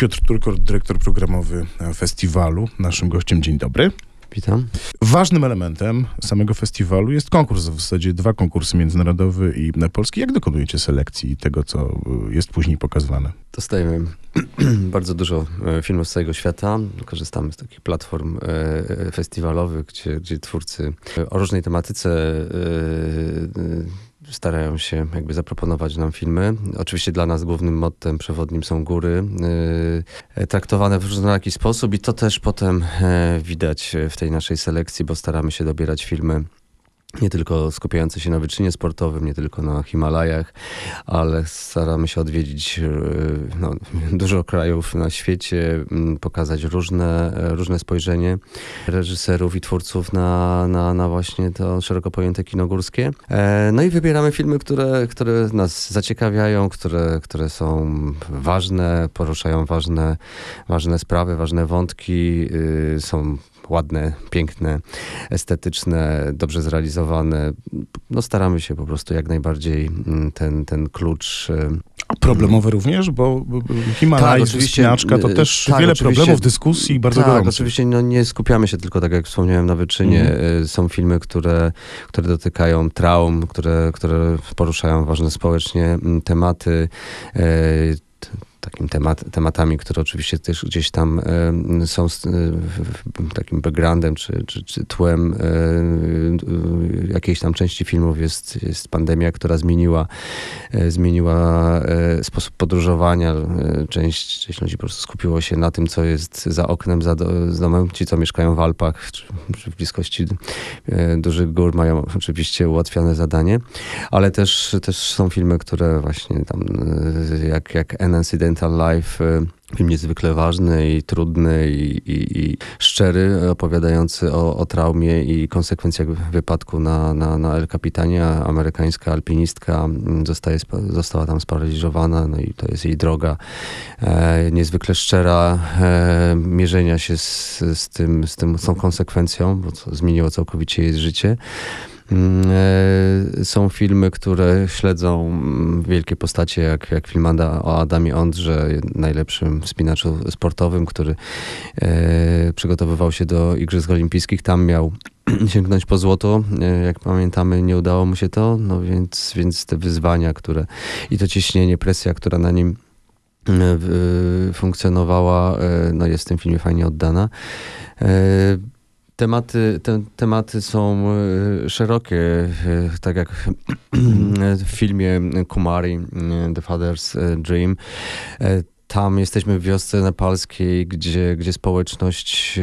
Piotr Turkor, dyrektor programowy festiwalu. Naszym gościem dzień dobry. Witam. Ważnym elementem samego festiwalu jest konkurs, w zasadzie dwa konkursy, międzynarodowy i polski. Jak dokonujecie selekcji tego, co jest później pokazywane? Dostajemy bardzo dużo e, filmów z całego świata. Korzystamy z takich platform e, festiwalowych, gdzie, gdzie twórcy o różnej tematyce e, starają się jakby zaproponować nam filmy. Oczywiście dla nas głównym mottem przewodnim są góry, yy, traktowane w różnoraki sposób i to też potem yy, widać w tej naszej selekcji, bo staramy się dobierać filmy nie tylko skupiające się na wyczynie sportowym, nie tylko na Himalajach, ale staramy się odwiedzić e, no, dużo krajów na świecie, pokazać różne, różne spojrzenie reżyserów i twórców na, na, na właśnie to szeroko pojęte kino górskie. E, no i wybieramy filmy, które, które nas zaciekawiają, które, które są ważne, poruszają ważne, ważne sprawy, ważne wątki, y, są ładne, piękne, estetyczne, dobrze zrealizowane. No staramy się po prostu jak najbardziej mm, ten, ten klucz... Y, A problemowe również, bo Himalaj, tak, to y, też tak, wiele problemów, dyskusji bardzo tak, gorących. oczywiście no, nie skupiamy się tylko, tak jak wspomniałem, na wyczynie. Mhm. Y, są filmy, które, które dotykają traum, które, które poruszają ważne społecznie mm, tematy takim temat, tematami, które oczywiście też gdzieś tam y, są y, takim backgroundem czy, czy, czy tłem y, jakiejś tam części filmów jest, jest pandemia, która zmieniła, zmieniła sposób podróżowania. Część, część ludzi po prostu skupiło się na tym, co jest za oknem, za do, domem. Ci, co mieszkają w Alpach, czy, czy w bliskości dużych gór, mają oczywiście ułatwione zadanie, ale też, też są filmy, które właśnie tam jak, jak An Mental Life, y, film niezwykle ważny i trudny i, i, i szczery, opowiadający o, o, traumie i konsekwencjach wypadku na, na, na El Capitanie. Amerykańska alpinistka mm, zostaje, została tam sparaliżowana, no i to jest jej droga e, niezwykle szczera e, mierzenia się z, z, tym, z, tym, z tą konsekwencją, bo zmieniło całkowicie jej życie. Mm, e, są filmy, które śledzą mm, wielkie postacie, jak, jak film o Adamie Ondrze, najlepszym wspinaczu sportowym, który e, przygotowywał się do Igrzysk Olimpijskich. Tam miał sięgnąć po złoto. E, jak pamiętamy, nie udało mu się to, no więc, więc te wyzwania, które i to ciśnienie, presja, która na nim funkcjonowała, no jest w tym filmie fajnie oddana. Tematy, te, tematy są e, szerokie, e, tak jak w filmie Kumari, e, The Father's Dream. Tam jesteśmy w wiosce nepalskiej, gdzie, gdzie społeczność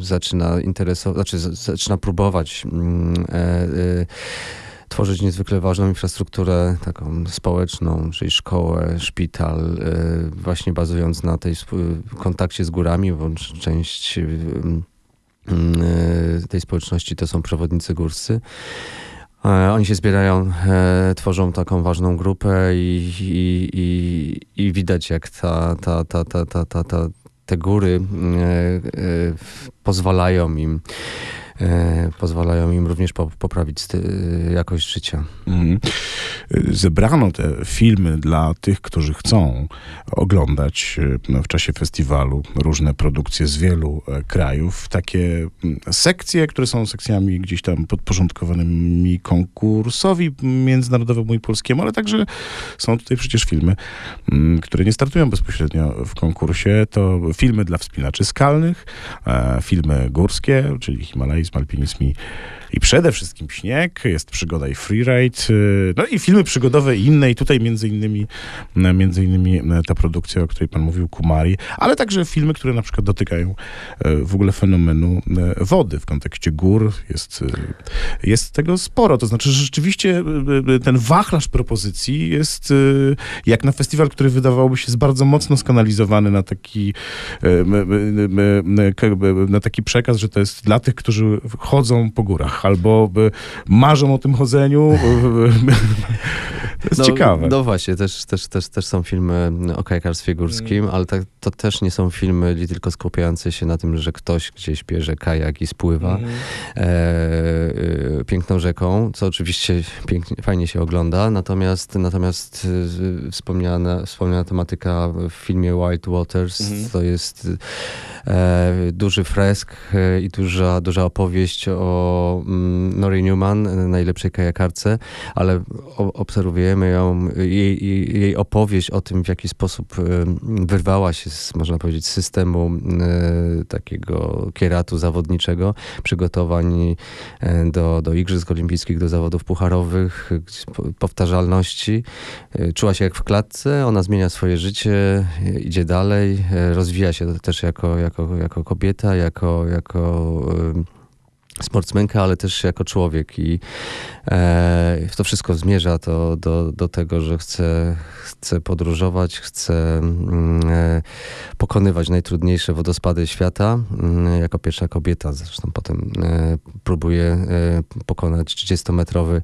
zaczyna interesować, znaczy zaczyna próbować tworzyć niezwykle ważną infrastrukturę taką społeczną, czyli szkołę, szpital, y, właśnie bazując na tej kontakcie z górami, bo część y, y, tej społeczności to są przewodnicy górscy. E, oni się zbierają, e, tworzą taką ważną grupę i, i, i, i widać, jak ta, ta, ta, ta, ta, ta, ta, te góry e, pozwalają im pozwalają im również poprawić jakość życia. Mhm. Zebrano te filmy dla tych, którzy chcą oglądać e, w czasie festiwalu różne produkcje z wielu e, krajów. Takie sekcje, które są sekcjami gdzieś tam podporządkowanymi konkursowi międzynarodowemu i polskiemu, ale także są tutaj przecież filmy, które nie startują bezpośrednio w konkursie. To filmy dla wspinaczy skalnych, filmy górskie, czyli Himalajzm, alpinizm i, i przede wszystkim śnieg, jest przygoda i freeride, y, no i filmy przygodowe i inne i tutaj między innymi, y, między innymi y, ta produkcja, o której pan mówił, Kumari, ale także filmy, które na przykład dotykają w ogóle fenomenu wody w kontekście gór. Jest, jest tego sporo, to znaczy, że rzeczywiście ten wachlarz propozycji jest jak na festiwal, który wydawałoby się jest bardzo mocno skanalizowany na taki na taki przekaz, że to jest dla tych, którzy chodzą po górach albo marzą o tym chodzeniu. To jest no, ciekawe. No właśnie, też, też, też, też są filmy o kajakarstwie górskim, Mm. ale tak, to też nie są filmy tylko skupiające się na tym, że ktoś gdzieś bierze kajak i spływa Mhm. e, e, piękną rzeką, co oczywiście pięknie, fajnie się ogląda, natomiast, natomiast e, wspomniana, wspomniana tematyka w filmie White Waters Mhm. to jest e, duży fresk e, i duża, duża opowieść o mm, Nori Newman, e, najlepszej kajakarce, ale o, obserwujemy ją, jej, jej, jej opowieść o tym, w jaki sposób e, wyrwała się, z, można powiedzieć, systemu e, takiego kieratu zawodniczego, przygotowań do, do Igrzysk Olimpijskich, do zawodów pucharowych, powtarzalności. Czuła się jak w klatce, ona zmienia swoje życie, idzie dalej, rozwija się też jako, jako, jako kobieta, jako, jako sportsmenka, ale też jako człowiek i e, to wszystko zmierza to do, do tego, że chce, chce podróżować, chce mm, e, pokonywać najtrudniejsze wodospady świata. Mm, jako pierwsza kobieta zresztą potem e, próbuje e, pokonać 30-metrowy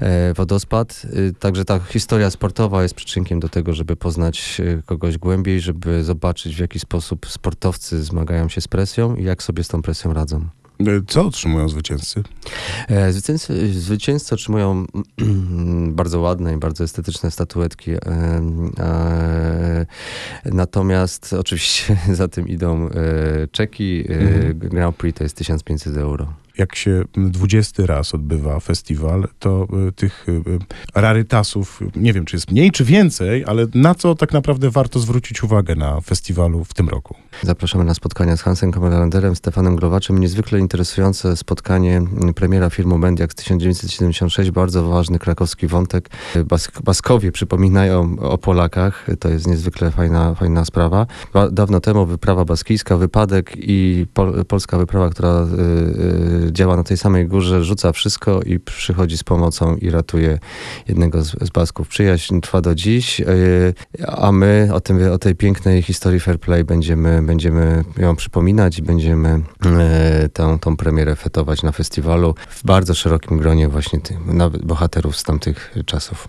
e, wodospad. E, Także ta historia sportowa jest przyczynkiem do tego, żeby poznać e, kogoś głębiej, żeby zobaczyć w jaki sposób sportowcy zmagają się z presją i jak sobie z tą presją radzą. E, Co otrzymują zwycięzcy? E, Zwycięzcy, zwycięzcy otrzymują bardzo ładne i bardzo estetyczne statuetki. e, Natomiast oczywiście za tym idą czeki. Mhm. Grand Prix to jest 1500 euro. Jak się 20 raz odbywa festiwal, to y, tych y, y, rarytasów, nie wiem czy jest mniej czy więcej, ale na co tak naprawdę warto zwrócić uwagę na festiwalu w tym roku? Zapraszamy na spotkania z Hansem Kammerlanderem, Stefanem Glowaczem. Niezwykle interesujące spotkanie premiera filmu Mendiak z 1976. Bardzo ważny krakowski wątek. Bask Baskowie przypominają o Polakach. To jest niezwykle fajna, fajna sprawa. Ba dawno temu wyprawa baskijska, wypadek i pol polska wyprawa, która y, działa na tej samej górze, rzuca wszystko i przychodzi z pomocą i ratuje jednego z, z Basków. Przyjaźń trwa do dziś, y, a my o, tym, o tej pięknej historii Fair Play będziemy, będziemy ją przypominać i będziemy e, tą, tą premierę fetować na festiwalu w bardzo szerokim gronie właśnie tych bohaterów z tamtych czasów.